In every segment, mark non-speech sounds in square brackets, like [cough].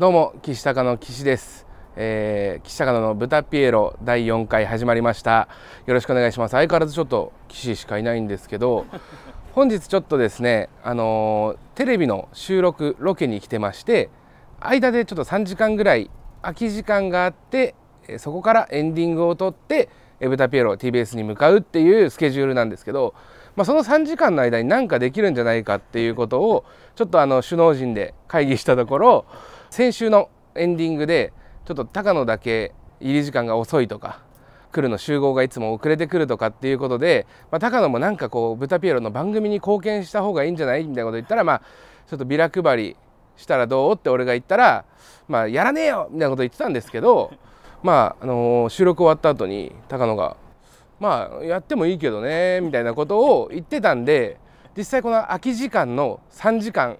どうも岸高の岸です、えー、岸高の豚ピエロ第4回始まりました。よろしくお願いします。相変わらずちょっと岸しかいないんですけど [laughs] 本日ちょっとですねあのーテレビの収録ロケに来てまして間でちょっと3時間ぐらい空き時間があってそこからエンディングを撮ってえー豚ピエロ TBS に向かうっていうスケジュールなんですけど、まあ、その3時間の間に何かできるんじゃないかっていうことをちょっとあの首脳陣で会議したところ先週のエンディングでちょっと高野だけ入り時間が遅いとか来るの集合がいつも遅れてくるとかっていうことで、まあ、高野もなんかこう豚ピエロの番組に貢献した方がいいんじゃないみたいなこと言ったらまあちょっとビラ配りしたらどうって俺が言ったらまあやらねえよみたいなこと言ってたんですけどまああの収録終わった後に高野がまあやってもいいけどねみたいなことを言ってたんで実際この空き時間の3時間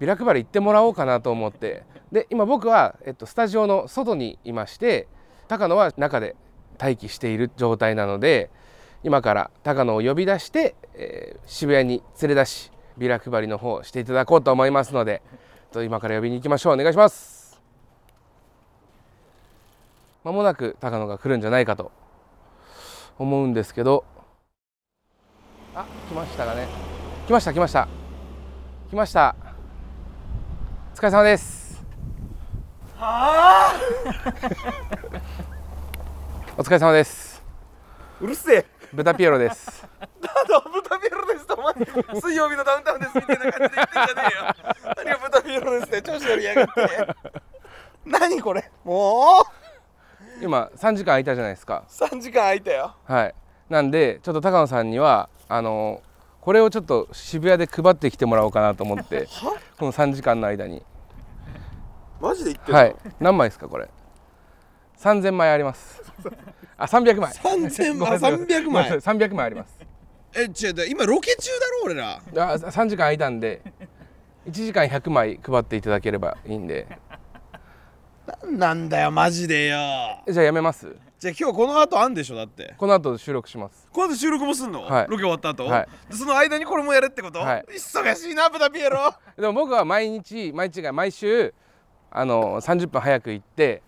ビラ配り行ってもらおうかなと思ってで今僕は、えっと、スタジオの外にいまして高野は中で待機している状態なので今から高野を呼び出して、えー渋谷に連れ出しビラ配りの方していただこうと思いますのでと今から呼びに行きましょう。お願いします。まもなく高野が来るんじゃないかと思うんですけど。あ来ましたかね。来ました来ました。来ました。お疲れ様です。[laughs] お疲れ様です。うるせえ。豚ピエロです。どうも豚ピエロですとお前。水曜日のダウンタウンですみたいな感じで言ってんじゃねえよ。何が豚ピエロですって調子乗りやがって。何これ。もう。今3時間空いたじゃないですか。3時間空いたよ。はい。なんでちょっと高野さんにはあのこれをちょっと渋谷で配ってきてもらおうかなと思って。この3時間の間にマジで言ってるはい。何枚ですかこれ？3000枚あります。あ300枚。3000枚？ごめんなさい。300枚？ごめんなさい。300枚あります。え違う今ロケ中だろ俺ら。あ3時間空いたんで1時間100枚配っていただければいいんで。なんなんだよマジでよ。じゃあやめます。じゃあ今日この後あんでしょだって。この後収録します。この後収録もすんの、はい。ロケ終わった後、はい。でその間にこれもやるってこと、はい。忙しいな豚ピエロ。でも僕は毎日毎日が毎週あの30分早く行って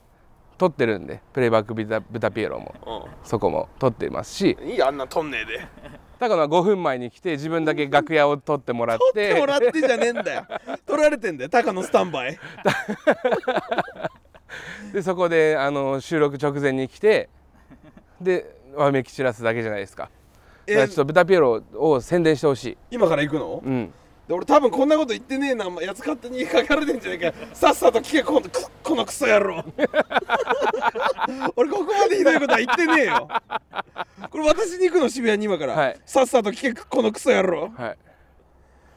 撮ってるんでプレイバック豚豚ピエロも。そこも撮ってますし。いいよあんなとんねえで。高野は5分前に来て自分だけ楽屋を撮ってもらって。取ってもらってじゃねえんだよ。[laughs] 取られてんだよタカのスタンバイ。でそこであの収録直前に来てでわめき散らすだけじゃないですか。だからちょっと豚ピエロを宣伝してほしい。今から行くの？うんで俺多分こんなこと言ってねえなやつ勝手にかかられてんじゃねえか。よさっさと聞けこのくこのクソ野郎。[laughs] 俺ここまでひどいことは言ってねえよ。これ私に行くの渋谷に今から、はい。さっさと聞けこのクソ野郎。はい。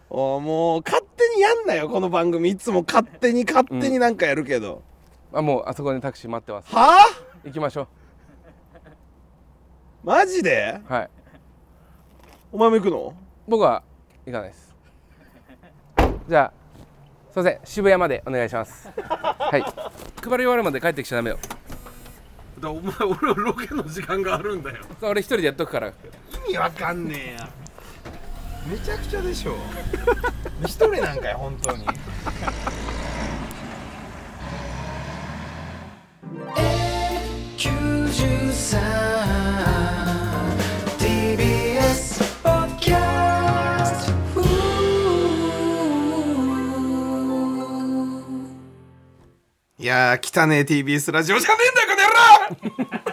おもう勝手にやんなよこの番組。いつも勝手に勝手になんかやるけど、あもうあそこにタクシー待ってます。はあ？行きましょマジで？うはい。お前も行くの？僕は行かないですじゃあすいません渋谷までお願いします。[laughs] はい。配り終わるまで帰ってきちゃダメよ。だお前俺ロケの時間があるんだよ。俺一人でやっとくから。意味わかんねえや。めちゃくちゃでしょ。[laughs] 一人なんかよ本当に。いやー汚ねえ TBS ラジオじゃねえんだよこの野郎！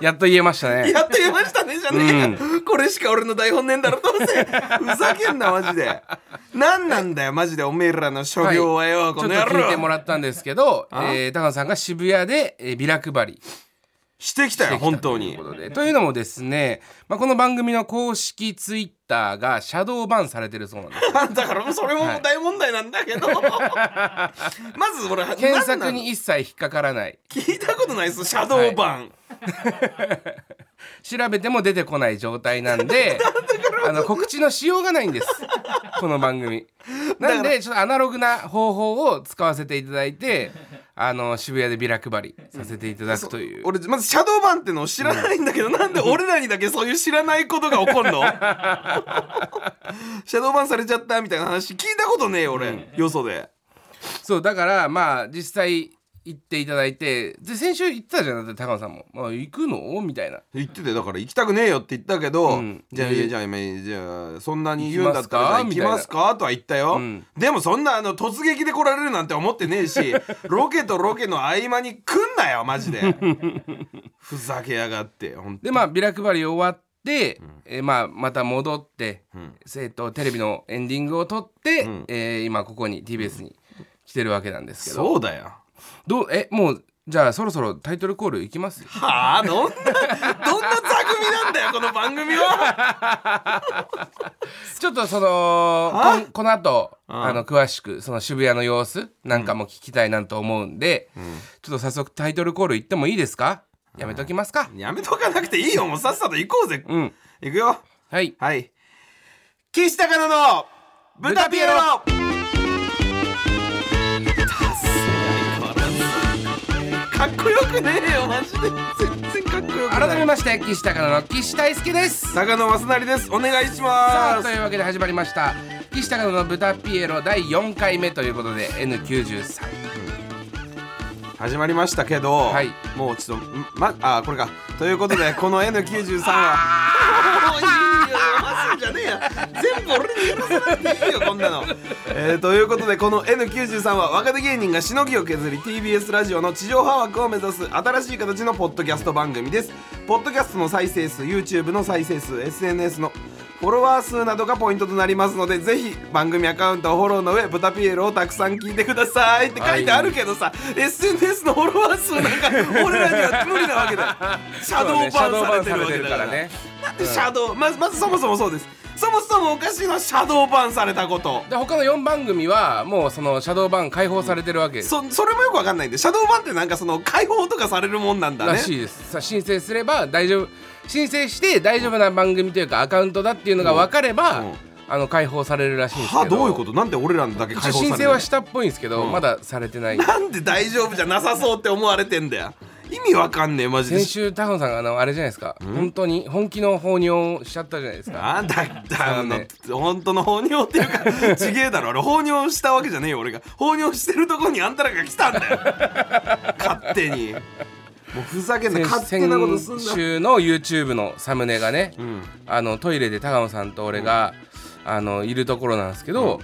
[laughs] やっと言えましたね。やっと言いましたねじゃねえか、これしか俺の台本ねえんだろどうせ。ふざけんなマジで。何なんだよマジでおめえらの所業はよ、ちょっとこの野聞いても郎らったんですけど、あ？えー高野さんが渋谷で、えービラ配り。してきたよ本当にということで。というのもですね、まあ、この番組の公式ツイッターがシャドーバンされてるそうなんです。[laughs] だからそれも大問題なんだけど、[laughs] まず俺検索に一切引っかからない。聞いたことないですシャドーバン、調べても出てこない状態なんで [laughs] あの告知のしようがないんです。この番組。なんでちょっとアナログな方法を使わせていただいてあの渋谷でビラ配りさせていただくという。俺まずシャドーバンってのを知らないんだけど、なんで俺らにだけそういう知らないことが起こんの？[laughs] シャドーバンされちゃったみたいな話聞いたことねえよ俺、よそで。そうだからまあ実際行っていただいてで先週行ってたじゃんだって高野さんも「まあ、行くの?」みたいな。言っててだから行きたくねえよって言ったけど、うん。じゃあいやじゃあ今じゃあそんなに言うんだったら行きますか？行きますか？とは言ったよ、うん。でもそんなあの突撃で来られるなんて思ってねえし [laughs] ロケとロケの合間に来んなよマジで。[laughs] ふざけやがってほんとでまあビラ配り終わって、えーまあ、また戻って、ん。えーとテレビのエンディングを撮って、ん。えー今ここに TBS に来てるわけなんですけど。そうだよどうえもうじゃあそろそろタイトルコールいきますはあどんな [laughs] どんな座組なんだよこの番組は。[laughs] ちょっとそのはこんこの後、うん。あの詳しくその渋谷の様子なんかも聞きたいなと思うんで、ちょっと早速タイトルコール言ってもいいですか？やめときますか？やめとかなくていいよもうさっさと行こうぜ、うん。行くよ。はい。はい。岸高野の豚ピエロこよくねえよマジで。全然かっこよくない。改めまして岸高野の岸大輔です。高野正成です。お願いしさあますというわけで始まりました。岸高野の豚ピエロ第4回目ということで N93 始まりましたけど、はい。もうちょっとんまあこれか。ということでこの N93 は。もういい全部俺にやらせなくていいよこんなの、えーということでこの N93 は若手芸人がしのぎを削り TBS ラジオの地上波枠を目指す新しい形のポッドキャスト番組です。ポッドキャストの再生数 YouTube の再生数 SNS のフォロワー数などがポイントとなりますのでぜひ番組アカウントをフォローの上豚ピエロをたくさん聞いてくださいって書いてあるけどさ、SNS のフォロワー数なんか俺らには無理なわけだよ。シャドーバンされてるわけだから。ね。なんでシャドウまずまずそもそもそうですそもそもおかしいのはシャドーバンされたこと。で他の4番組はもうそのシャドーバン解放されてるわけ。です、そそれもよくわかんないんでシャドーバンってなんかその解放とかされるもんなんだね。らしいですさ申請すれば大丈夫申請して大丈夫な番組というかアカウントだっていうのが分かれば、うんあの解放されるらしいんですけど。はどういうこと？なんで俺らのだけ解放され申る請はしたっぽいんですけど、うん。まだされてない。なんで大丈夫じゃなさそうって思われてんだよ意味わかんねえマジで。先週タフンさんがあのあれじゃないですか。本当に本気の放尿しちゃったじゃないですか。なんだったあの、ね本当の放尿っていうか [laughs] ちげえだろ。俺放尿したわけじゃねえよ俺が。放尿してるとこにあんたらが来たんだよ。勝手に。もうふざけんな先勝手なことすんな。先週の YouTube のサムネがね、ん。あのトイレで高野さんと俺が、あのいるところなんですけど、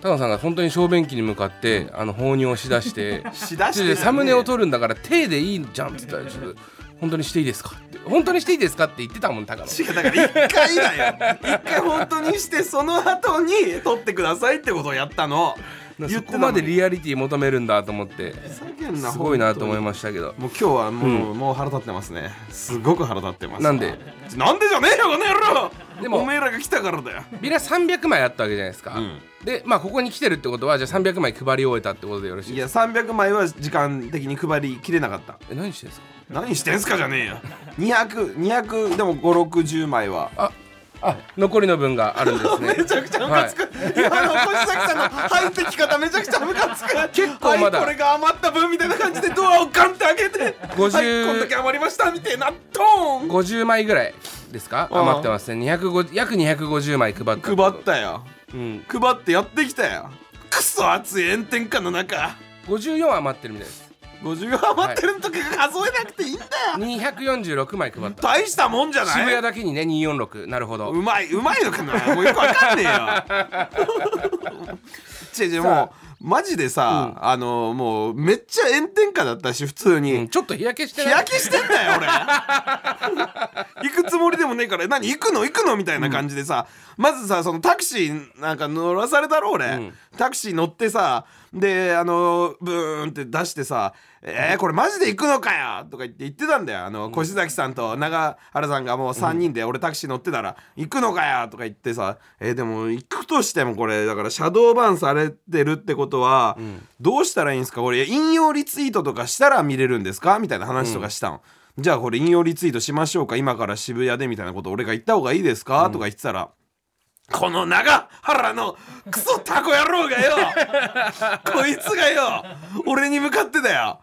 高野さんが本当に小便器に向かってあの放尿しだして [laughs] しだしてでサムネを撮るんだから手でいいじゃんって言ったらちょっと本当にしていいですか？って本当にしていいですかって言ってたもん高野。違うだから一回だよ。一回本当にしてその後に撮ってくださいってことをやったの。言そこまでリアリティ求めるんだと思ってすごいなと思いすましたけど。もう今日はもう、もう腹立ってますね。すごく腹立ってます。なんで？なんでじゃねえよこの野郎！でもおめえらが来たからだよ。ビラ300枚あったわけじゃないですか、ん。でまあここに来てるってことはじゃあ300枚配り終えたってことでよろしいいですや300枚は時間的に配りきれなかった。え何してんですか？何してんすかじゃねえよ。200200でも560枚は。ああ残りの分があるんですね。[laughs] めちゃくちゃムカつく、今の小崎さんの入ってき方めちゃくちゃムカつく。[laughs] 結構まだ。はい、これが余った分みたいな感じでドアをガンって開けて。50はいこんだけ余りましたみたいなドーン。50枚ぐらいですか？うん。余ってますね。250約250枚配った。配ったよ。うん。配ってやってきたよ。クソ暑い炎天下の中。54余ってるみたいです50余ってる時が数えなくていいんだよ、246枚配った。大したもんじゃない？渋谷だけにね246なるほど。うまいうまいのかな？もうよくわかんねえよ。違う違うもうマジでさ、あのもうめっちゃ炎天下だったし普通に、うんちょっと日焼けして日焼けしてんだよ俺。行くつもりでもねえから。何？行くの？行くの？みたいな感じでさ、まずさそのタクシーなんか乗らされたろ俺、うん。タクシー乗ってさであのブーンって出してさ「えー、これマジで行くのかよ!」とか言って言ってたんだよあの越崎さんと長原さんがもう3人で俺タクシー乗ってたら「行くのかよ!」とか言ってさ「えー、でも行くとしてもこれだからシャドーバンされてるってことは、どうしたらいいんですか？これ引用リツイートとかしたら見れるんですか?」みたいな話とかしたの。じゃあこれ引用リツイートしましょうか？今から渋谷でみたいなこと俺が言った方がいいですか、とか言ってたらこの長原のクソタコ野郎がよ。こいつがよ。俺に向かってだよ。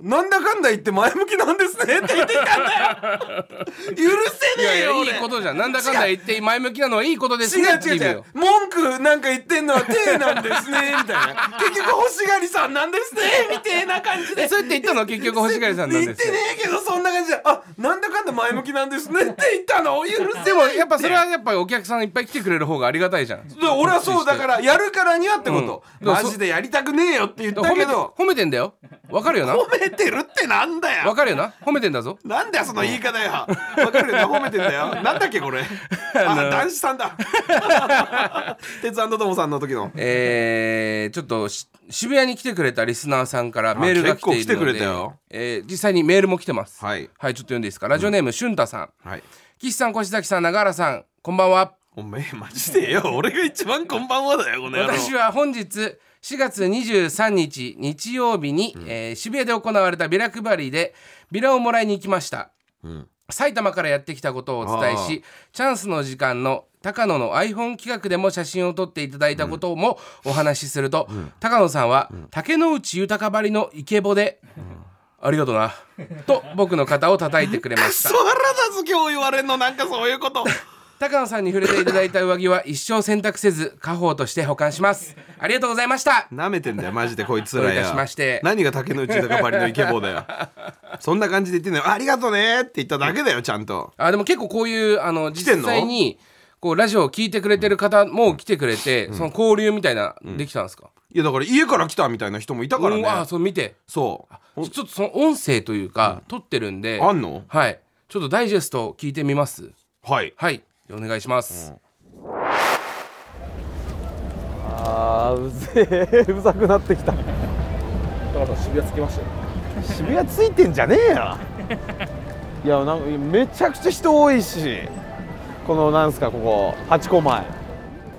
なんだかんだ言って前向きなんですねって言ってきたんだよ。[laughs] 許せねえよ俺いやいいことじゃん。なんだかんだ言って前向きなのはいいことです違ねう違う違う。文句なんか言ってんのは手なんですねみたいな。[laughs] 結局欲しがりさんなんですねみたいな感じで。えそうやって言ったの？結局星狩さんなんですよ。言ってねえけどそんな感じで。あなんだかんだ前向きなんですね [laughs] って言ったの？を許せねえでもやっぱそれはやっぱりお客さんいっぱい来てくれる方がありがたいじゃん。で俺はそうだからやるからにはってこと、うん。マジでやりたくねえよって言ったけど。褒めてんだよ。わかるよな？褒めてるってなんだよ。わかるよな？褒めてんだぞ。なんだよその言い方よ。わかるよね褒めてんだよ。[laughs] なんだっけこれ。あ男子さんだ。鉄腕友さんの時の。えー、ちょっとし渋谷に来てくれたリスナーさんからメールが来ているので結構来てくれたよ。えー実際にメールも来てます。はい。はいちょっと読んでいいですか？ラジオネーム、しゅんたさん。はい。岸さん越崎さん永原さんこんばんは。おめえマジでよ。俺が一番こんばんはだよこの私は本日4月23日日曜日に、えー渋谷で行われたビラ配りでビラをもらいに行きました、埼玉からやってきたことをお伝えしチャンスの時間の高野の iPhone 企画でも写真を撮っていただいたこともお話しすると、高野さんは、竹野内豊ばりのイケボで、ありがとうなと僕の肩を叩いてくれました。クソ腹立つ今日言われんのなんかそういうこと高野さんに触れていただいた上着は一生洗濯せず家宝として保管します。ありがとうございました。なめてんだよマジでこいつらや。しまして。何が竹の内豊ばりのイケボーだよ。[laughs] そんな感じで言ってんのよ。ありがとねって言っただけだよちゃんと。あでも結構こういうあの実際にこうラジオを聞いてくれてる方も来てくれて、その交流みたいな、できたんですか、いやだから家から来たみたいな人もいたからね。うんあそう見て。そう。ちょっとその音声というか、撮ってるんで。あんの？はい。ちょっとダイジェスト聞いてみます？はい。はいお願いします、あーうぜえ。[laughs] うざくなってきた。だから渋谷着きましたよ。渋谷ついてんじゃねえよ。いやなんかめちゃくちゃ人多いし。このなんすかここハチ公前。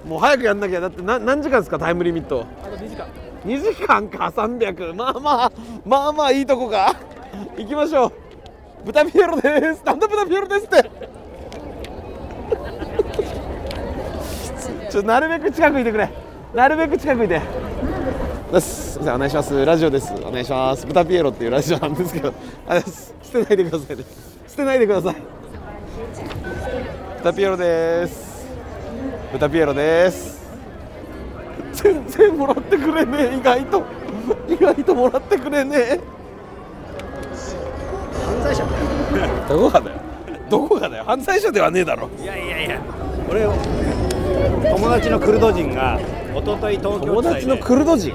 もう早くやんなきゃ。だってな何時間ですかタイムリミット？あと2時間。2時間か300まあまあまあまあいいとこか。行きましょう。豚ピエロです。なんだ豚ピエロですってちょなるべく近くいてくれ。なるべく近くいて。です。すいませんお願いします。ラジオです。お願いします。豚ピエロっていうラジオなんですけど。あれです。捨てないでくださいね。捨てないでください。豚ピエロです。豚ピエロです。全然もらってくれねえ。意外と。意外ともらってくれねえ。犯罪者どこがだよ。どこがだよ。犯罪者ではねえだろ。いやいやいや。俺友達のクルド人が一昨日東京友達のクルド人？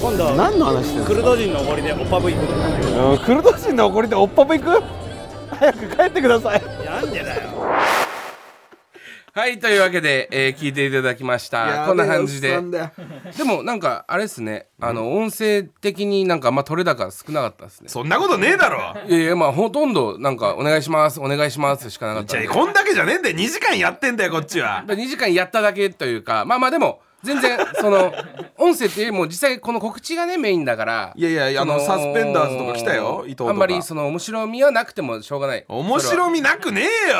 今度何の話クルド人のおごりでオッパブ行く。クルド人の怒りでおっぱぶ行く？早く帰ってください。なんでだよはいというわけで、えー聞いていただきました。こんな感じで。でもなんかあれですね。あの音声的になんかあんま取れ高少なかったですね。そんなことねえだろ。いやいやまあほとんどなんかお願いしますお願いしますしかなかったじゃあこんだけじゃねえんだよ。2時間やってんだよこっちは。2時間やっただけというかまあまあでも全然 [laughs] その音声っていうよりも実際この告知がねメインだからいやいやいやあのそサスペンダーズとか来たよ伊藤とか。あんまりその面白みはなくてもしょうがない。面白みなくねえよ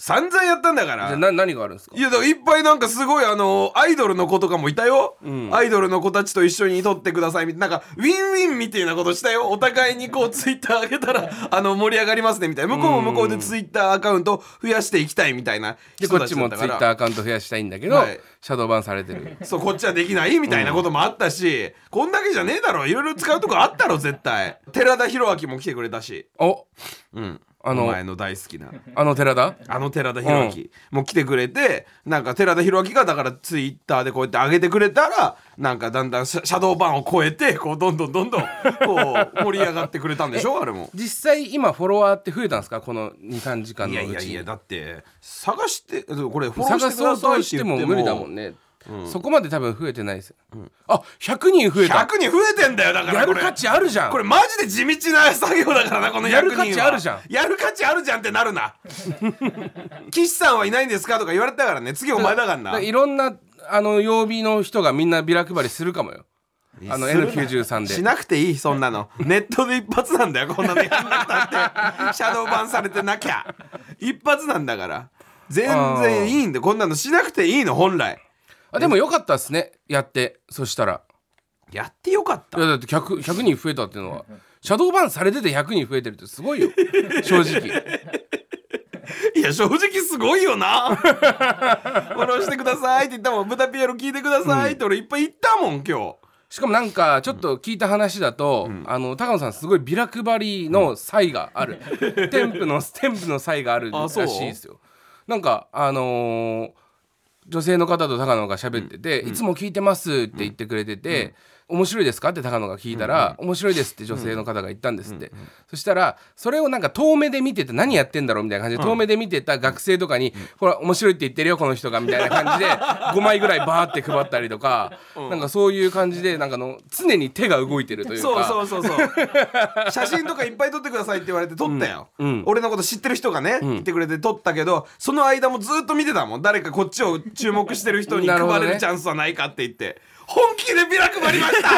散々やったんだから。じゃあな何があるんですか？いやだからいっぱいなんかすごいあのアイドルの子とかもいたよ、アイドルの子たちと一緒に撮ってくださいみたいな。なんかウィンウィンみたいなことしたよ。お互いにこうツイッター上げたら [laughs] あの盛り上がりますねみたいな。向こうも向こうでツイッターアカウント増やしていきたいみたいなで人たこっちもちだったから。ツイッターアカウント増やしたいんだけど、はい。シャドーバンされてる。そうこっちはできないみたいなこともあったし、こんだけじゃねえだろ。いろいろ使うとこあったろ絶対。寺田裕明も来てくれたし。お。うんあのお前の大好きな。あの寺田？あの寺田裕明も来てくれて、なんか寺田裕明がだからツイッターでこうやって上げてくれたらなんかだんだんシャドーバンを超えてこうどんどんどんどんこう [laughs] 盛り上がってくれたんでしょ？あれも。実際今フォロワーって増えたんですか？この23時間いのうちに。やいやいやだって探してこれフォロー探してくだそうとさいって言っても無理だもんね、そこまで多分増えてないです。よ、あ100人増えた。100人増えてんだよだからこれ。やる価値あるじゃん。これマジで地道な作業だからなこの100人は。やる価値あるじゃん。やる価値あるじゃんってなるな。[laughs] 岸さんはいないんですかとか言われたからね。次お前だからな。だからいろんなあの曜日の人がみんなビラ配りするかもよ。あのするな。N93 で。しなくていいそんなの。[laughs] ネットで一発なんだよこんなのやんなくたって。シャドーバンされてなきゃ。一発なんだから。全然いいんでこんなのしなくていいの本来あでもよかったですね。やって。そしたら。やってよかった？いやだって 100, 100人増えたっていうのはシャドーバンされてて100人増えてるってすごいよ。正直。[laughs] いや正直すごいよな。フォローしてくださいって言ったもん。豚ピエロ聞いてくださいって俺いっぱい言ったもん今日。しかもなんかちょっと聞いた話だと、あの高野さんすごいビラ配りの際がある、[laughs] 添付の添付の際があるらしいですよ。なんかあのー女性の方と高野が喋ってて、いつも聞いてますって言ってくれてて、面白いですか？って高野が聞いたら、面白いですって女性の方が言ったんですって、そしたらそれをなんか遠目で見てて何やってんだろうみたいな感じで、遠目で見てた学生とかに「ほら面白いって言ってるよこの人が」みたいな感じで [laughs] 5枚ぐらいバーって配ったりとか、なんかそういう感じでなんかあの常に手が動いてるというか。そうそうそうそう。[laughs] 写真とかいっぱい撮ってくださいって言われて撮ったよ、うん。うん俺のこと知ってる人がね、言ってくれて撮ったけどその間もずっと見てたもん。誰かこっちを注目してる人に [laughs] なるほどね。配れるチャンスはないかって言って本気でビラ配りました。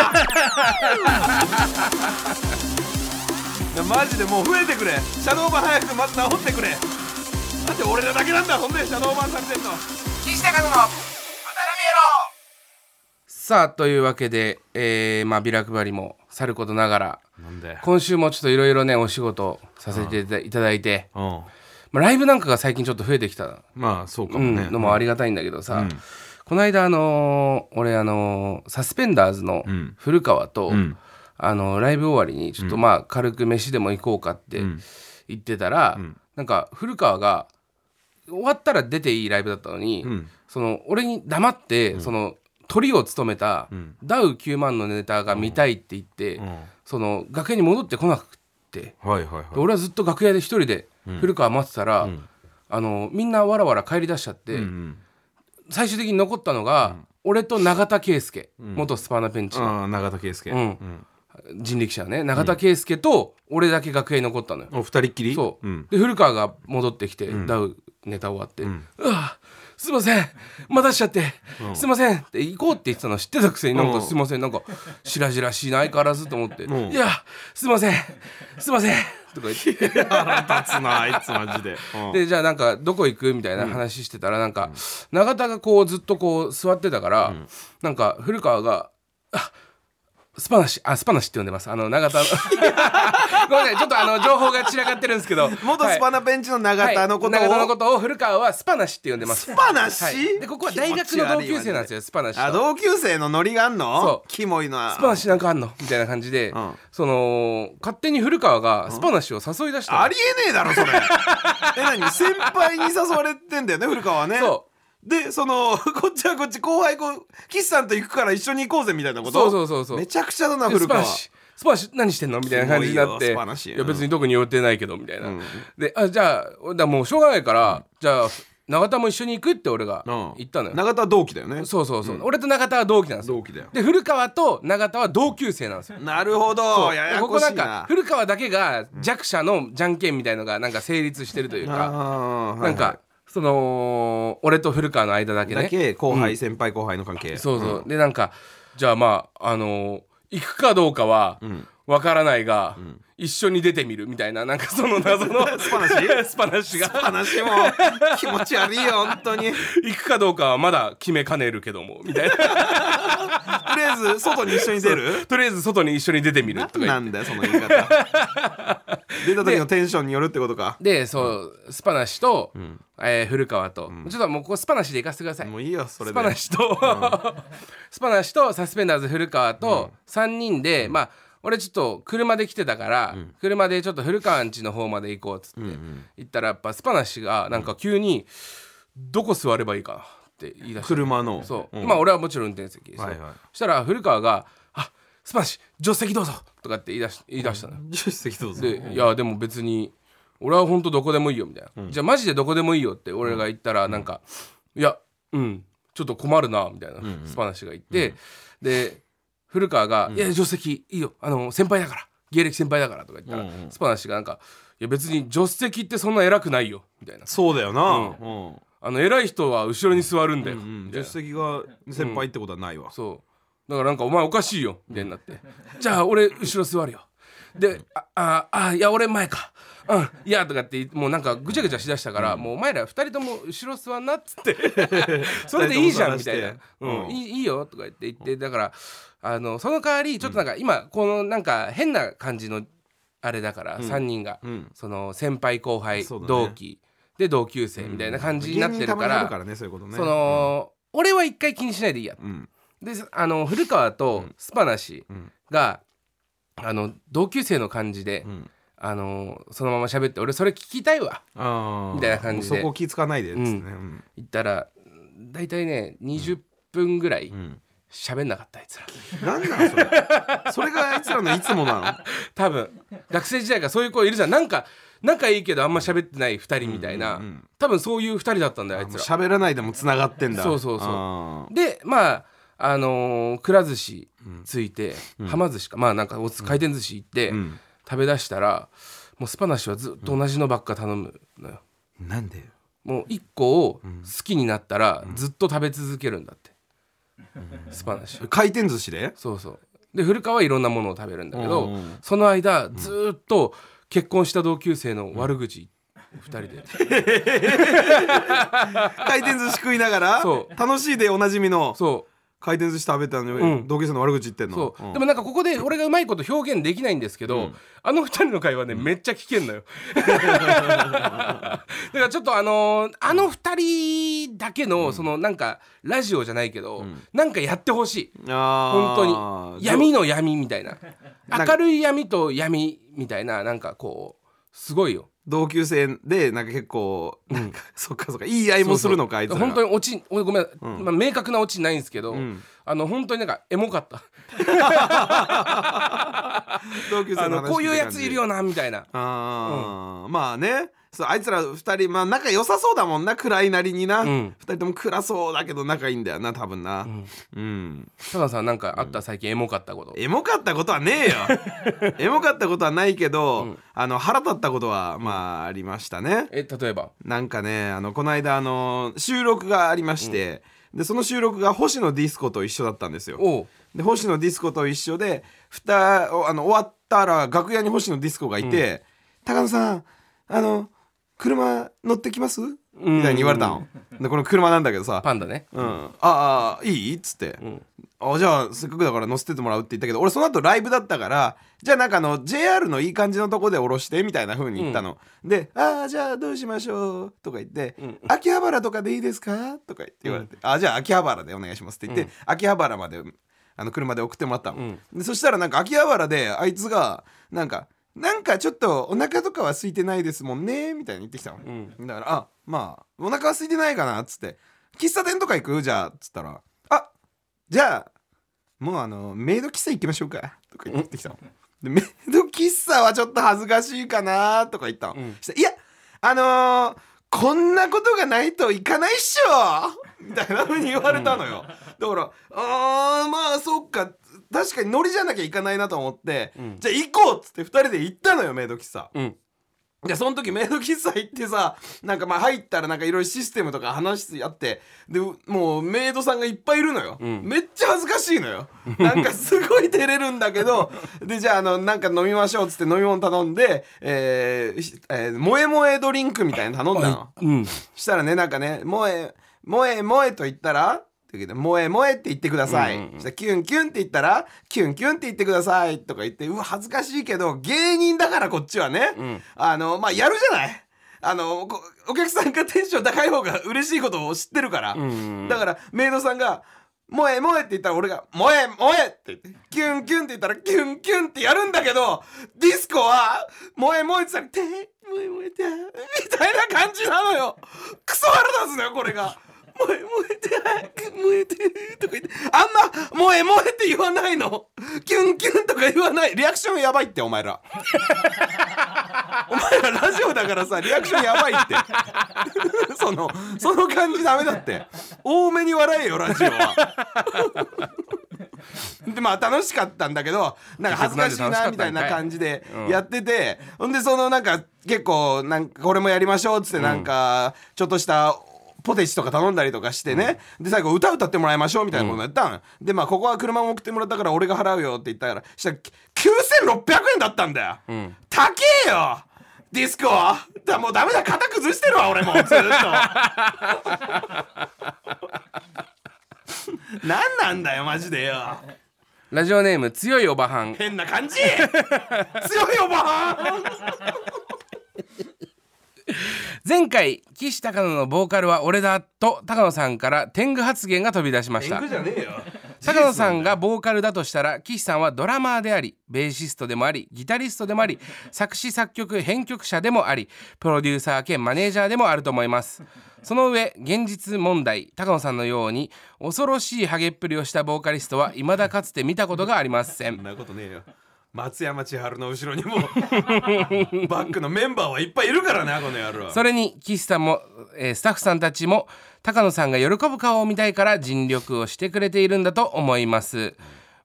いやマジでもう増えてくれ。シャドーバン早くまず治ってくれ。だって俺らだけなんだほんでシャドーバンされてんの。岸高野のさあというわけで、えーまあ、ビラ配りもさることながらなんで？今週もちょっといろいろねお仕事させていただいて、うん。まあ、ライブなんかが最近ちょっと増えてきた、まあそうかうもね、ん、のもありがたいんだけどさ、うんこの間あのー俺あのーサスペンダーズのうん。古川と、ん。あのーライブ終わりにちょっとまあ軽く飯でも行こうかってん。言ってたら、ん。なんか古川が終わったら出ていいライブだったのに、ん。その俺に黙って、そのトリを務めた、ダウ9万のネタが見たいって言って、ん。その楽屋に戻ってこなくって。はいはいはい。で俺はずっと楽屋で一人で古川待ってたら、あのみんなわらわら帰り出しちゃって、うん最終的に残ったのが、俺と永田圭介、元スパーナペンチの、永田圭介。うん。人力車ね。永田圭介と俺だけ楽屋に残ったのよ、お二人っきり？そう、ん。で古川が戻ってきて、ダウネタ終わって「うわすいません。待たしちゃって、すいません」って行こうって言ってたの。知ってたくせに。なんか、うん。すいません。なんかしらじらしないからずと思って「ん。いやすいません。すいません」とか言って。腹 [laughs] 立つなあいつマジで、うん。でじゃあなんかどこ行くみたいな話してたらなんか永田がこうずっとこう座ってたからなんか古川が「あスパナシあスパナシって呼んでます。あの永田の。[laughs] ごめんなさい。ちょっとあの情報が散らかってるんですけど。元スパナナベンチの永田のことを、永田のことを古川はスパナシって呼んでます。スパナシ、はい、でここは大学の同級生なんですよ。スパナシとあ同級生のノリがあんの？そう。キモいなスパナシなんかあんの？みたいな感じで、ん。その勝手に古川がスパナシを誘い出したの。ありえねえだろそれ。え何？先輩に誘われてんだよね古川はね。そうでその [laughs] こっちはこっち後輩こう岸さんと行くから一緒に行こうぜみたいなこと？そうそうそうそう。めちゃくちゃだなで古川スパナシスパナシ何してんの？みたいな感じになって。いや別に特に予定ないけどみたいな、であじゃあだもうしょうがないから、じゃあ永田も一緒に行くって俺がうん。言ったのよ、永田は同期だよね。そうそうそう、俺と永田は同期なんですよ。同期だよ。で古川と永田は同級生なんですよ。なるほど。ややここな。んこなか古川だけが弱者のじゃんけんみたいのがなんか成立してるというか、なん。か、はいその俺と古川の間だけね。だけ後輩、先輩後輩の関係。そうそう、でなんかじゃあまああのー行くかどうかはわからないが、一緒に出てみるみたいななんかその謎のスパナシ？スパナシが。話も気持ち悪いよ本当に。と行くかどうかはまだ決めかねるけどもみたいな。りあえず外に一緒に出る？とりあえず外に一緒に出てみるとかなんだよその言い方。出た時のテンションによるってことか。でそうスパナシと、えー古川と、ちょっともうここスパナシで行かせてください。もういいよそれスでパナシと、スパナシとサスペンダーズ古川と3人で、まあ俺ちょっと車で来てたから、車でちょっと古川ん家の方まで行こうっつって、行ったらやっぱスパナシがなんか急に「どこ座ればいいかな」って言い出して車の。そう、ん。まあ俺はもちろん運転席そしたら古川が「あスパナシ助手席どうぞ」とかって言い出し言い出したのよ、助手席どうぞ。で「いやでも別に俺は本当どこでもいいよ」みたいな、じゃあマジでどこでもいいよ」って俺が言ったらなんか「いやうん。ちょっと困るな」みたいな、スパナシが言って、で古川が「いや助手席いいよ。あの先輩だから。芸歴先輩だから」とか言ったら、スパナシがなんか「いや別に助手席ってそんな偉くないよ」みたいな。そうだよな。うん「あの偉い人は後ろに座るんだよ」うんみたいな。助手席が先輩ってことはないわ。そう。だからなんかお前おかしいよ。みたいになって「じゃあ俺後ろ座るよ」で「あああいや俺前か」うん、いやとかってもうなんかぐちゃぐちゃしだしたから、もうお前ら二人とも後ろ座んなっつって。[laughs] それでいいじゃんみたいな。二人「とも座らして。うん、いいいいよ」とか言って言って。だからあのその代わりちょっとなんか今このなんか変な感じのあれだから、3人が、うん。その先輩後輩、同期で同級生みたいな感じになってるから,、るからねそういうことね。その、俺は一回気にしないでいいや。うん。であの古川とスパナシうん。が、あの同級生の感じで、うん。あのそのまま喋って俺それ聞きたいわ。みたいな感じで。そこ気付かないでっつってね。うん。言ったら大体ね20分ぐらいうん喋んなかったあいつら。なんなんそれ。それがあいつらのいつもなの？多分。学生時代からそういう子いるじゃん。なんか仲いいけどあんま喋ってない2人みたいな、うんうん多分そういう2人だったんだよあいつら。喋らないでも繋がってんだ。そうそうそう。でまああのーくら寿司ついて、はま寿司か。まあなんかおつ回転寿司行って、うん。食べ出したらもうスパナシはずっと同じのばっか頼むのよ、なんでよ。もう1個を好きになったらずっと食べ続けるんだって、スパナシ回転寿司で？そうそう。で古川はいろんなものを食べるんだけど、その間ずっと結婚した同級生の悪口2人で、[laughs] 回転寿司食いながら？そう。楽しいでおなじみの。そう回転寿司食べたのに、うん。同級生の悪口言ってんの？そう、ん。でもなんかここで俺がうまいこと表現できないんですけど、あの二人の会話ね、めっちゃ聞けんのよ。だからちょっとあのーあの二人だけの、そのなんかラジオじゃないけど、なんかやってほしい。あ本ー当に。闇の闇みたいな。明るい闇と闇みたいななんかこうすごいよ同級生でなんか結構なんか、[laughs] そっかそっかいい合いもするのかあいつら。が本当にオチ俺ごめん、まあ、明確なオチないんですけど、ん。あの本当になんかエモかった。[laughs] 同級生のこういうやついるよよなみたいな。あー、まあねそうあいつら二人まあ仲良さそうだもんな暗いなりにな、二ん。人とも暗そうだけど仲いいんだよな多分な。うん、佐野さんなんかあった最近エモかったこと、エモかったことはねえよ。[laughs] エモかったことはないけど、あの腹立ったことはまあありましたね。え例えば？なんかねあのこの間あの収録がありまして、でその収録が星野ディスコと一緒だったんですよ。で星野ディスコと一緒でふたおあの終わったら楽屋に星野ディスコがいて「高野さんあの車乗ってきます?」みたいに言われたの。でこの車なんだけどさ。パンダね「うん、ああいい?」っつって、あじゃあせっかくだから乗せてってもらうって言ったけど俺その後ライブだったからじゃあなんかあの JR のいい感じのとこで降ろしてみたいな風に言ったの、で「ああじゃあどうしましょう」とか言って「秋葉原とかでいいですか?」とか言われて「あじゃあ秋葉原でお願いします」って言って、秋葉原まであの車で送ってもらったの、でそしたらなんか秋葉原であいつがなんかなんかちょっとお腹とかは空いてないですもんねみたいに言ってきたの、だからあまあお腹は空いてないかなっつって喫茶店とか行く？じゃあっつったらあじゃあもうあのメイド喫茶行きましょうかとか言ってきたの、でメイド喫茶はちょっと恥ずかしいかなとか言ったの、そしたらいやあのーこんなことがないといかないっしょみたいな風に言われたのよ、だからあーまあそっか確かにノリじゃなきゃいかないなと思って、じゃあ行こうっつって2人で行ったのよメイド喫茶、うん。でその時メイド喫茶行ってさなんかまあ入ったらなんかいろいろシステムとか話し合ってでもうメイドさんがいっぱいいるのよ、めっちゃ恥ずかしいのよ。なんかすごい照れるんだけど [laughs] でじゃああのなんか飲みましょうっつって飲み物頼んで、えーひえー萌え萌えドリンクみたいなの頼んだの、うん。したらねなんかね「萌え萌え萌え」と言ったらって言って萌え萌えって言ってください、そしたらキュンキュンって言ったらキュンキュンって言ってください。とか言ってうわ恥ずかしいけど芸人だからこっちはね、あのまあやるじゃない。あのこお客さんがテンション高い方が嬉しいことを知ってるから、だからメイドさんが「萌え萌え」って言ったら俺が「萌え萌え」って言って「キュンキュン」って言ったら「キュンキュン」ってやるんだけどディスコは「萌え萌え」って言ったら「て萌え萌えて」みたいな感じなのよ。クソ腹立つのよこれが。萌え萌えて萌えてとか言ってあんま萌え萌えって言わないの。キュンキュンとか言わない。リアクションやばいってお前ら。[laughs] お前らラジオだからさリアクションやばいって。[laughs] そのその感じダメだって。多めに笑えよラジオは。[laughs] でまあ楽しかったんだけどなんか恥ずかしいなみたいな感じでやってて、ほんでそのなんか結構なんかこれもやりましょうっつってなんかちょっとしたポテチとか頼んだりとかしてね、で最後歌歌ってもらいましょうみたいなことやったん、でまあここは車も送ってもらったから俺が払うよって言ったらしたらキ9600円だったんだよ、ん。高えよ。ディスコだもうダメだ。肩崩してるわ俺も。ずっと。[laughs] 何なんだよマジでよ。ラジオネーム強いおばはん。変な感じ。強いおばはん [laughs] 前回岸高野のボーカルは俺だと高野さんから天狗発言が飛び出しました。天狗じゃねえよ。高野さんがボーカルだとしたら岸さんはドラマーでありベーシストでもありギタリストでもあり作詞作曲編曲者でもありプロデューサー兼マネージャーでもあると思います。その上現実問題高野さんのように恐ろしいハゲっぷりをしたボーカリストは未だかつて見たことがありません。そんなことねえよ松山千春の後ろにも [laughs] バックのメンバーはいっぱいいるからなこの野郎。それに岸さんも、えースタッフさんたちも高野さんが喜ぶ顔を見たいから尽力をしてくれているんだと思います。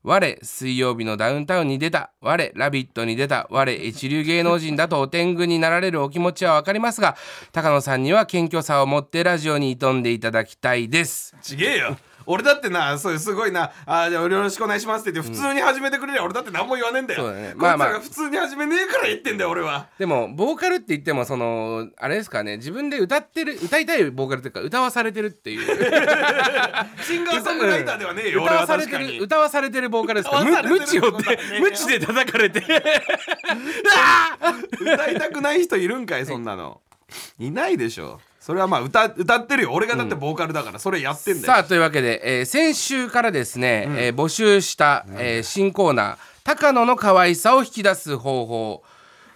我水曜日のダウンタウンに出た。我ラビットに出た。我一流芸能人だとお天狗になられるお気持ちは分かりますが高野さんには謙虚さを持ってラジオに挑んでいただきたいです。ちげえよ俺だってなそうすごいなあじゃあよろしくお願いしますって言って普通に始めてくれりゃ俺だって何も言わねえんだよ。ね。まあまあ。が普通に始めねえから言ってんだよ俺は。でもボーカルって言ってもそのあれですかね自分で歌ってる歌いたいボーカルっていうか歌わされてるっていう。[laughs] シンガーソングライターではねえよ俺歌わはされてる歌わされてるボーカルですか？無知をって [laughs] 無知で叩かれて。[laughs] 歌いたくない人いるんかいそんなの。いないでしょそれはまあ歌歌ってるよ。俺がだってボーカルだからそれやってんだよ、さあというわけで、えー先週からですね、えー募集した、えー新コーナー「高野の可愛さを引き出す方法」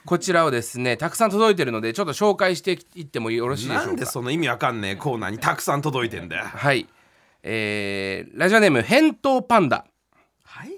こちらをですねたくさん届いてるのでちょっと紹介していってもよろしいでしょうか。なんでその意味わかんねえコーナーにたくさん届いてんだよ。はい、えーラジオネーム返答パンダ。はい？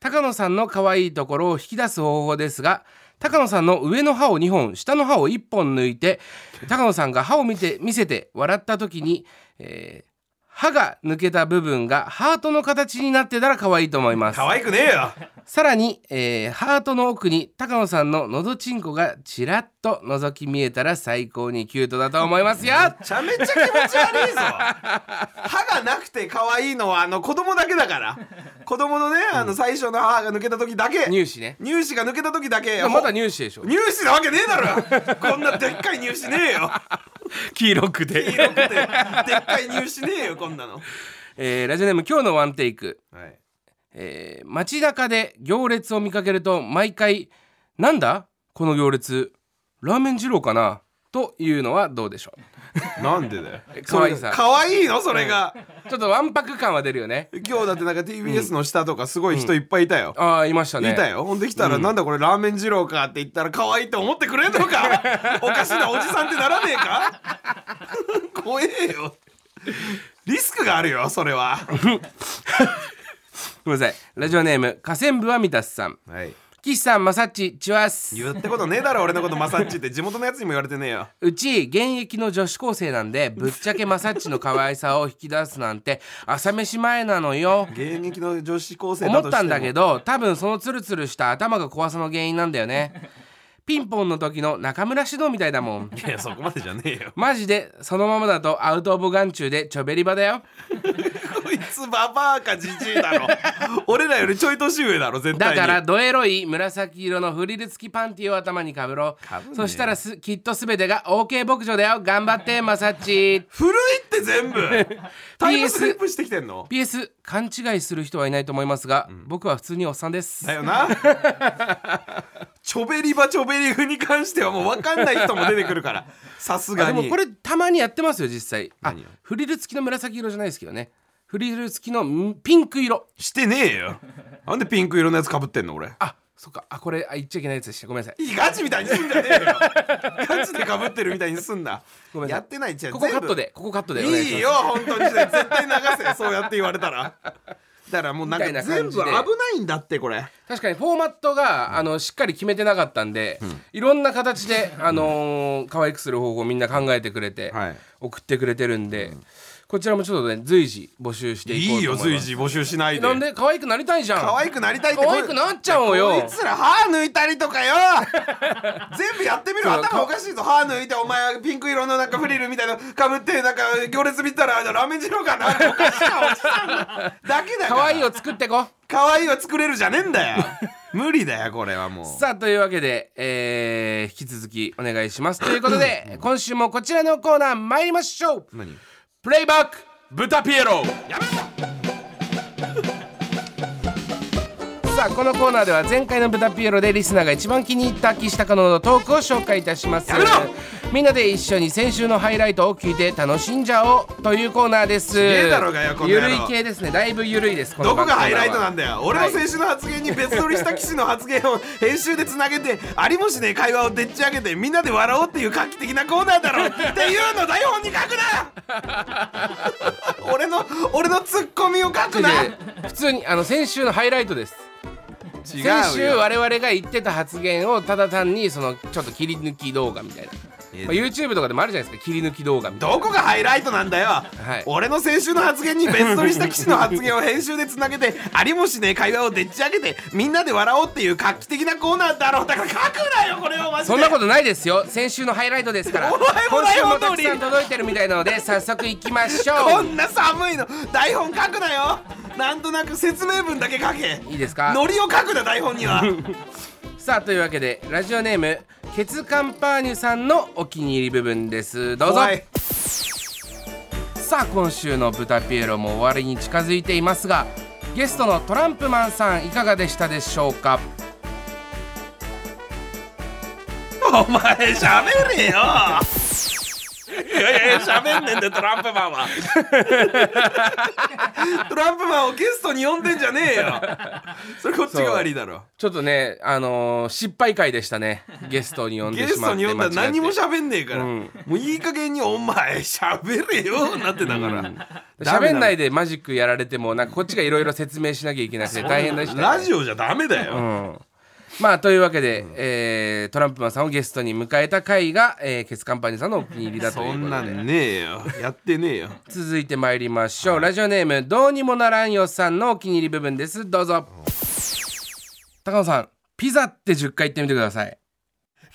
高野さんの可愛いところを引き出す方法ですが高野さんの上の歯を2本下の歯を1本抜いて高野さんが歯を見て見せて笑った時に、えー歯が抜けた部分がハートの形になってたら可愛いと思います。可愛くねえよ。さらに、えーハートの奥に高野さんののどちんこがちらっと覗き見えたら最高にキュートだと思いますよ。めちゃめちゃ気持ち悪いぞ。[laughs] 歯がなくて可愛いのはあの子供だけだから。子供のねあの最初の歯が抜けた時だけ。乳歯ね。乳歯が抜けた時だけ。まだ乳歯でしょ乳歯なわけねえだろ。こんなでっかい乳歯ねえよ。[laughs] 黄色くて。黄色くて。でっかい乳歯ねえよこんなの。えーラジオネーム今日のワンテイク。はいえー街中で行列を見かけると毎回「なんだ？この行列ラーメン二郎かな?」というのはどうでしょ [laughs] なんでだよ。[laughs] 可愛さ。可愛いの？それが。うちょっとわんぱく感は出るよね。今日だってなんか TBS の下とかすごい人いっぱいいたよ、ああいましたね。いたよ。ほんできたら、なんだこれラーメン二郎かって言ったら可愛いって思ってくれんのか？[laughs] おかしなおじさんってならねえか？怖えよ。リスクがあるよそれはごめんなさい。ラジオネーム河川部はみたすさん。はい。岸さんまさっちチュアス。言ってことねえだろ俺のことマサッチって。地元のやつにも言われてねえよ。うち現役の女子高生なんでぶっちゃけまさっちの可愛さを引き出すなんて朝飯前なのよ。現役の女子高生だと思ったんだけど多分そのツルツルした頭が怖さの原因なんだよね。ピンポンの時の中村獅童みたいだもん。いやそこまでじゃねえよ。マジでそのままだとアウト・オブ・眼中でちょべり場だよ。こいつババアかジジイだろ。[laughs] 俺らよりちょい年上だろ絶対に。だからドエロい紫色のフリル付きパンティを頭にかぶろかぶんねそしたらすきっと全てが OK 牧場だよ。頑張ってマサッチ古いって全部。[laughs] タイムスリップしてきてんの？PS 勘違いする人はいないと思いますが、僕は普通におっさんです。だよな。[laughs] ちょべりばちょべりぐに関してはもう分かんない人も出てくるから。さすあがに。でもこれたまにやってますよ実際。あ何を？フリル付きの紫色じゃないですけどねフリル付きのんピンク色。してねえよ。なんでピンク色のやつかぶってんの俺？あそっか。あこれあ言っちゃいけないやつでした。ごめんなさい。いいガチみたいにすんじゃね。えよガチでかぶってるみたいにすんな。ごめんなやってない。じゃんここカットでここカットでお願いいいよ本当に。絶対流せそうやって言われたら。だからもうなんみたいかな感じで。全部危ないんだってこれ。確かにフォーマットがあのしっかり決めてなかったんで、いろんな形で、あのー可愛くする方法をみんな考えてくれて、はい。送ってくれてるんで、こちらもちょっとね随時募集していこいういよ随時募集しないで。なんで可愛くなりたいじゃん。可愛くなりたいって可愛くなっちゃおうよ。こいつら歯抜いたりとかよ。[laughs] 全部やってみろ。頭おかしいぞ。歯抜いてお前はピンク色のなんかフリルみたいなのかぶってなんか行列見たらラーメン二郎かなおかしいなおじさんだ。[laughs] けだから。可愛いを作ってこ可愛いは作れるじゃねえんだよ。無理だよこれはもう。[laughs] さあというわけで、えー引き続きお願いします。ということで今週もこちらのコーナー参りましょう。何？プレイバック豚ピエロやめろさあこのコーナーでは前回の豚ピエロでリスナーが一番気に入った岸高野のトークを紹介いたしますみんなで一緒に先週のハイライトを聞いて楽しんじゃおうというコーナーです。だろうがよこの野ゆ郎。るい系ですね。だいぶゆるいですどこがハイライトなんだよ。俺の先週の発言に別撮りした騎士の発言を編集でつなげてありもしねえ会話をでっち上げてみんなで笑おうっていう画期的なコーナーだろ。っていうの台本に書くな。[laughs] 俺の俺のツッコミを書くな。普通にあの先週のハイライトです。違先週我々が言ってた発言をただ単にそのちょっと切り抜き動画みたいな、まあ、YouTube とかでもあるじゃないですか切り抜き動画みたいな。どこがハイライトなんだよ、はい。俺の先週の発言に別撮りした騎士の発言を編集でつなげてありもしねえ会話をでっち上げてみんなで笑おうっていう画期的なコーナーだろだから書くなよこれをマジで。そんなことないですよ。先週のハイライトですから。お前も今週もたく台本通りさん届いてるみたいなので [laughs] 早速行きましこょう。んな寒いの。台本書くなよ。なんとなく説明文だけ書け。いいですか？ノリを書くな台本には。[laughs] さあというわけでラジオネームケツカンパーニュさんのお気に入り部分です。どうぞ。さあ今週の「ブタピエロ」も終わりに近づいていますがゲストのトランプマンさんいかがでしたでしょうか？お前喋れよ。いやいやいや喋んねんでトランプマンは。[laughs] トランプマンをゲストに呼んでんじゃねえよ [laughs] それこっちが悪いだろ。ちょっとねあのー失敗回でしたね。ゲストに呼んゲでしまっトに呼んだら何も喋んねえから、うん。もういい加減にお前喋れよなってたから、喋んないででマジックやられてもなんかこっちがいろいろ説明しなきゃいけなくて大変でした、ね、ラジオじゃダメだよ、うんまあというわけで、えートランプマンさんをゲストに迎えた回が、えーケツカンパニーさんのお気に入りだといそんなうことで。んねえよ。やってねえよ。続いて参りましょう。ラジオネームどうにもならんよさんのお気に入り部分です。どうぞ。高野さんピザって10回言ってみてください。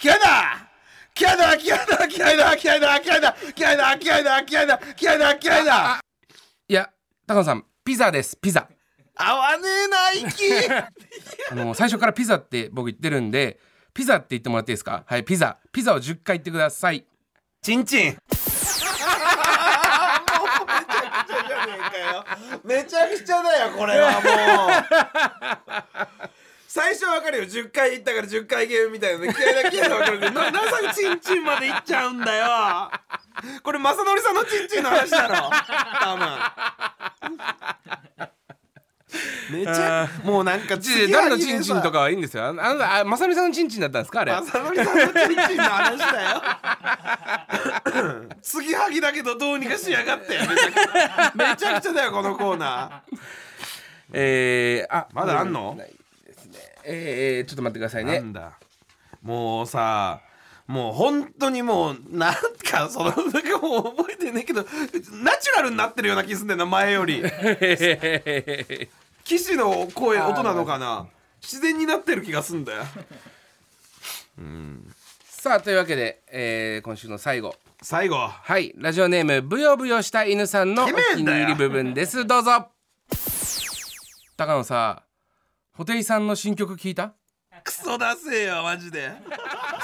嫌いだ！嫌いだ！嫌いだ！嫌いだ！嫌いだ！嫌いだ！嫌いだ！嫌いだ！嫌いだ！嫌いだ！嫌いだ！いや高野さんピザです。ピザ合わねえな息 [laughs] あの最初からピザって僕言ってるんでピザって言ってもらっていいですか？はいピザ。ピザを10回言ってください。チンチン。めちゃくちゃだよこれはもう。最初わかるよ。10回言ったから10回ゲームみたいなの嫌いだ嫌いだわかるけどななぜチンチンまでいっちゃうんだよ。これ正則さんのチンチンの話だろ多分めちゃもうなんかち誰のチンチンとかはいいんですよ。あのあまさみさんのチンチンだったんですか？あれ。正則さんのチンチンの話だよ。継ぎはぎだけどどうにかしやがってめちゃくちゃだよこのコーナえー、あまだあんの？ないですね。えー、ちょっと待ってくださいー、ね。なんだ？もうさもう本当にもうなんかそのなんかもう覚えてねえけどナチュラルになってるような気すんだよな前より [laughs] 騎士の声音なのかな？自然になってる気がすんだよ。[laughs] さあというわけで、えー、今週の最後。最後。はい。ラジオネームブヨブヨした犬さんのお気に入り部分です。[laughs] どうぞ。高野さ布袋さんの新曲聞いた？クソだせえよマジで。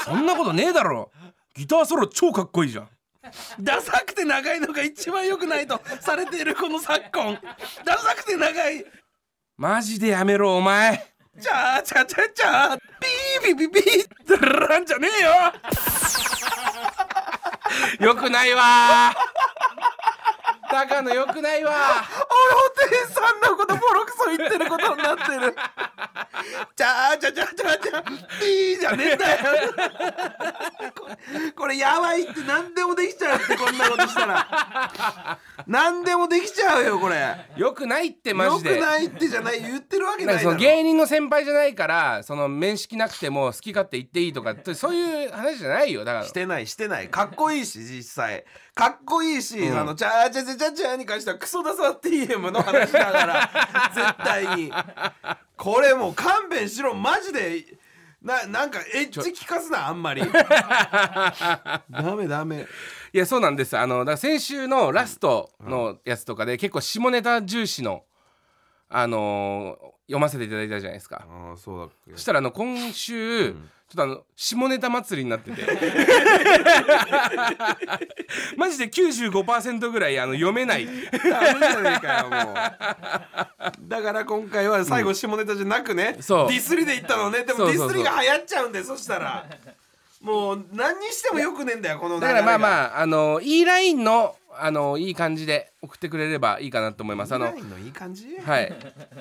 そんなことねえだろ。ギターソロ超かっこいいじゃん。ダサくて長いのが一番良くないとされているこの昨今。ダサくて長いマジでやめろお前。チャーチャーチャーチャー。ピーピーピーピー。ドラランじゃねえよ。[laughs] よくないわ。高野よくないわ。俺お店さんのことボロクソ言ってることになってる。[laughs] チャーチャーチャーチャーチャー。ピーじゃねえんだよこれやばいって何でもできちゃうってこんなことしたら。何でもできちゃうよこれ。よくないってマよジで。くないってじゃない。言ってるわけなんかそないだろの芸人の先輩じゃないからその面識なくても好き勝手言っていいとかそういう話じゃないよ。だから。してないしてない。かっこいいし実際。かっこいいし、あのチャーチャチャチャチャに関してはクソダサ TM の話だから。絶対に。これもう勘弁しろマジでななんかエッジ聞かすなあんまり。[laughs] ダメダメ。いやそうなんです。あのだから先週のラストのやつとかで結構下ネタ重視のあのー読ませていただいたじゃないですか。ああそうだっけ。そしたらあの今週、ちょっとあの下ネタ祭りになってて。[laughs] マジで95%ぐらいあの読めない。だから今回は最後下ネタじゃなくね、そう。ディスりで言ったのね。でもディスりが流行っちゃうんでそしたら。もう何にしてもよくねえんだよこのだからまああまああのいいラインのあのいい感じで送ってくれればいいかなと思います。あののいい感じ？はい、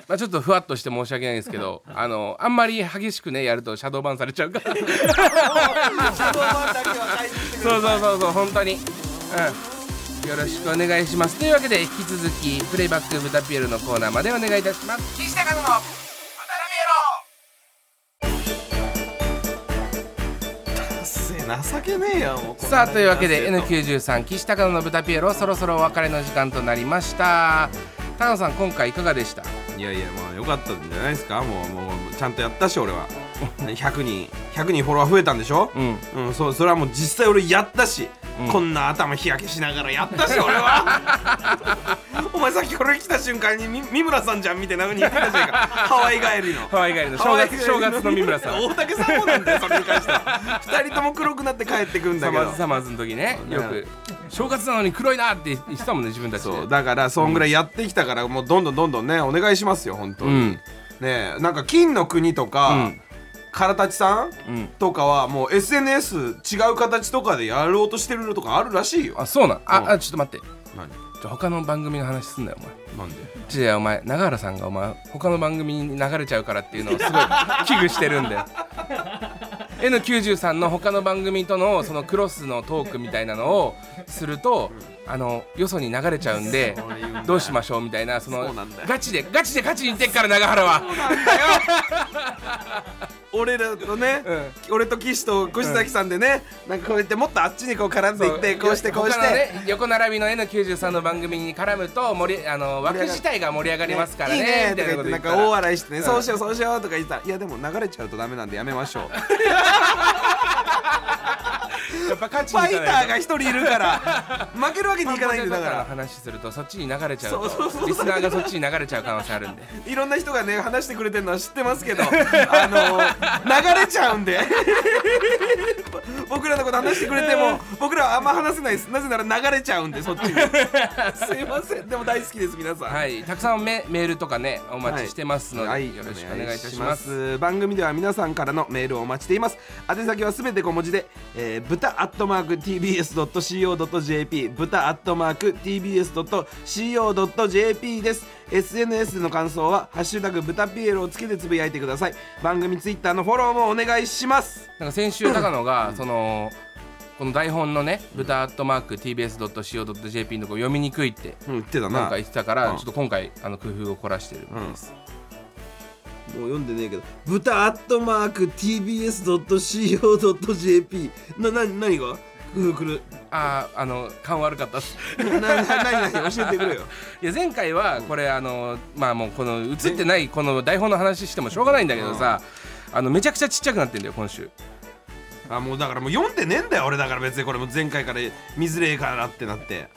まあ、ちょっとふわっとして申し訳ないんですけど [laughs] あのあんまり激しくねやるとシャドーバンされちゃう [laughs] から。そうそうそうそう本当に。うん。よろしくお願いします。というわけで引き続きプレイバックブタピエロのコーナーまでお願いいたします。岸高野の情けねえよもうさあというわけでこんな N93 岸高野のブタピエロそろそろお別れの時間となりました。高野さん今回いかがでした？いやいやまあよかったんじゃないですか？もうもうちゃんとやったし俺は。[laughs] 100人100人フォロワー増えたんでしょ？うん。うん、そうそれはもう実際俺やったし、うん。こんな頭日焼けしながらやったし俺は。[laughs] お前さっきこれ来た瞬間にみ三村さんじゃんみたいな風に言ってたじゃんか。[laughs] ハワイ帰りの。ハワイ帰りの。正月正月の三村さん。大竹さんもなんだよそれに関しては二人とも黒くなって帰ってくんだサけど。マーズサマーズの時ね。よく。正月なのに黒いなって言ってたもんね自分たち。でそうだからそんぐらいやってきたからもうどんどんどんどんねお願いしますよ本当に、うん。ねえなんか金の国とか、うんからたちさんうん。とかはもう SNS 違う形とかでやろうとしてるのとかあるらしいよ。あそうなん？あ,、うん。あちょっと待って。何？他の番組の話すんなよお前。なんで？違うお前永原さんがお前他の番組に流れちゃうからっていうのをすごい [laughs] 危惧してるんで。N93 の他の番組とのそのクロスのトークみたいなのをするとあのよそに流れちゃうんでどうしましょうみたいなそのガチでガチで勝ちにいってっから永原は [laughs] 俺らとね、俺と岸と越崎さんでね、なんかこうやってもっとあっちにこう絡んでいってこうしてこうして、ね横並びの N93 の番組に絡むと盛りあの枠自体が盛り上がりますからねいいねいなこととか言ってなんか大笑いしてね、そうしようそうしようとか言ったらいやでも流れちゃうとダメなんでやめましょう [laughs] やっぱ勝ちファイタにいかないと。ーが一人いるから。[laughs] 負けるわけにいかないんでだから。ら話するとそっちに流れちゃうそうそうそうとリスナーがそっちに流れちゃう可能性あるんで。いろんな人がね話してくれてるのは知ってますけど [laughs] あの流れちゃうんで。僕らのこと話してくれても [laughs] 僕らはあんま話せないです。なぜなら流れちゃうんでそっちに。すいません。でも大好きです皆さん。はい。たくさんメメールとかねお待ちしてますので、はい。よろしくお願いいたします。番組では皆さんからのメールをお待ちしています。宛先はすべて小文字で、えー、豚アットマーク TBS.CO.JP 豚アットマーク TBS.CO.JP です。SNS の感想は「ハッシュタグ豚ピエロ」をつけてつぶやいてください。番組ツイッターのフォローもお願いします。なんか先週高野がそのこの台本のね豚アットマーク TBS.CO.JP のとこ読みにくいってうん言ってたな。なんか言ってたから、うん。ちょっと今回あの工夫を凝らしてるんです、もう読んでねえけど豚アットマーク TBS.CO.JP な、な、何が？くるくる。あああの勘悪かったっす。な、な、何、何、教えてくれよ。[laughs] いや前回はこれあのまあもうこの映ってないこの台本の話してもしょうがないんだけどさ、あのめちゃくちゃちっちゃくなってんだよ今週。あもうだからもう読んでねえんだよ俺だから別にこれも前回から見づれえからってなって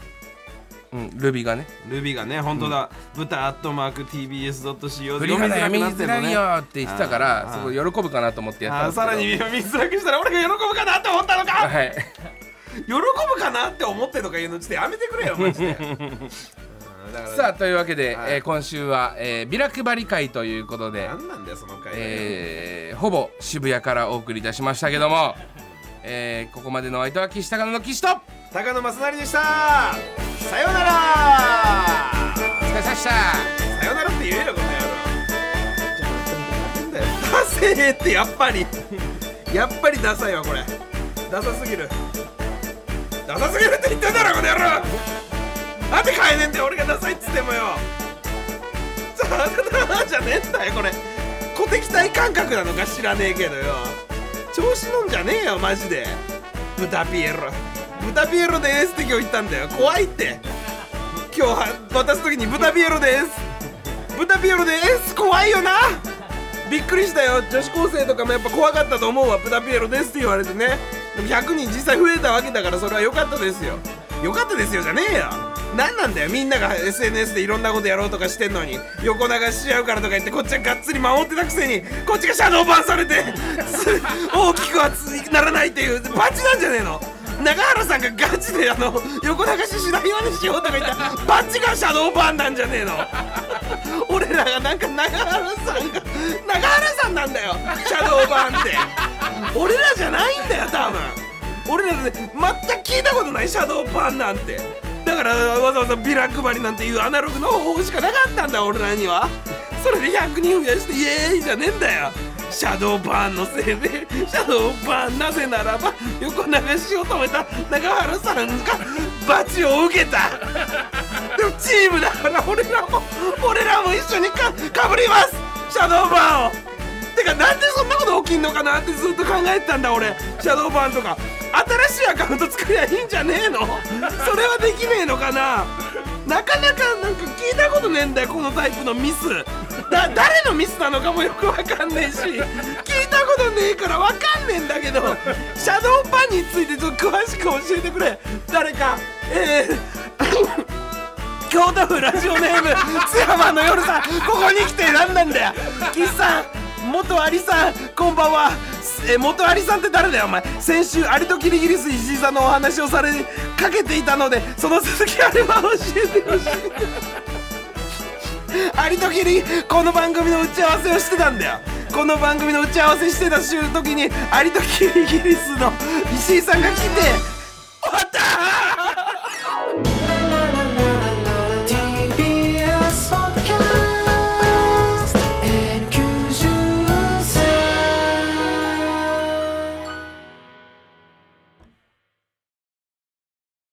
うんルビがね。ルビがね本当だ、豚アットマーク TBS.CO 振り仮名読みづらい。よって言ってたからそこ喜ぶかなと思ってやったんあですけど。さらに見づらくしたら俺が喜ぶかなって思ったのか。はい。[laughs] 喜ぶかなって思ってとか言うのちょっとやめてくれよマジで。うんだからさあというわけで、はい。えー今週は、えービラ配り会ということで、何なんだよその回、えーほぼ渋谷からお送りいたしましたけども、えーここまでのお相手は岸高野の岸と高野正成でした。さようなら。お疲れ様でした。さよならって言えよこの野郎。だよ。ダセーってやっぱり。やっぱりダサいわこれ。ダサすぎる。ダサすぎるって言ってんだろこの野郎。なんで買えねえんだよ俺がダサいっつってもよ。じゃねえんだよこれ。小敵対感覚なのか知らねえけどよ。調子乗んじゃねえよマジで。豚ピエロ豚ピエロですって今日言ったんだよ。怖いって。今日渡す時に豚ピエロです。豚ピエロです。怖いよな。びっくりしたよ。女子高生とかもやっぱ怖かったと思うわ。豚ピエロですって言われてね。でも100人実際増えたわけだからそれは良かったですよ。良かったですよじゃねえよ。何なんだよ。みんなが SNS でいろんなことやろうとかしてんのに。横流しし合うからとか言ってこっちはがっつり守ってたくせにこっちがシャドーバンされて [laughs] 大きくはつならないっていうバチなんじゃねえの。永原さんがガチであの横流ししないようにしようとか言ったらバチがシャドーバンなんじゃねえの。俺らがなんか永原さんが永原さんなんだよシャドーバンって。俺らじゃないんだよ多分。俺らで全く聞いたことないシャドーバンなんて。だからわざわざビラ配りなんていうアナログの方法しかなかったんだ俺らには。それで100人増やしてイエーイじゃねえんだよ。シャドーバーンのせいでシャドーバーンなぜならば横流しを止めた永原さんがバチを受けた。でもチームだから俺らも俺らも一緒にかかぶります。シャドーバーンを。てかなんでそんなこと起きんのかなってずっと考えてたんだ俺。シャドーバーンとか。新しいアカウント作りゃいいんじゃねえの？それはできねえのかな？なかなかなんか聞いたことねえんだよこのタイプのミス。だ誰のミスなのかもよくわかんねえし聞いたことねえからわかんねえんだけどシャドーバンについてちょっと詳しく教えてくれ。誰かえー [laughs] 京都府ラジオネーム津山の夜さんここに来て何なんだよ。岸さん元アリさんこんばんは。え元アリさんって誰だよお前。先週アリとキリギリス石井さんのお話をされかけていたのでその続きあれば教えてほしい。ありときりこの番組の打ち合わせをしてたんだよ。この番組の打ち合わせしてた週の時にありときイギリスの石井さんが来て「終わった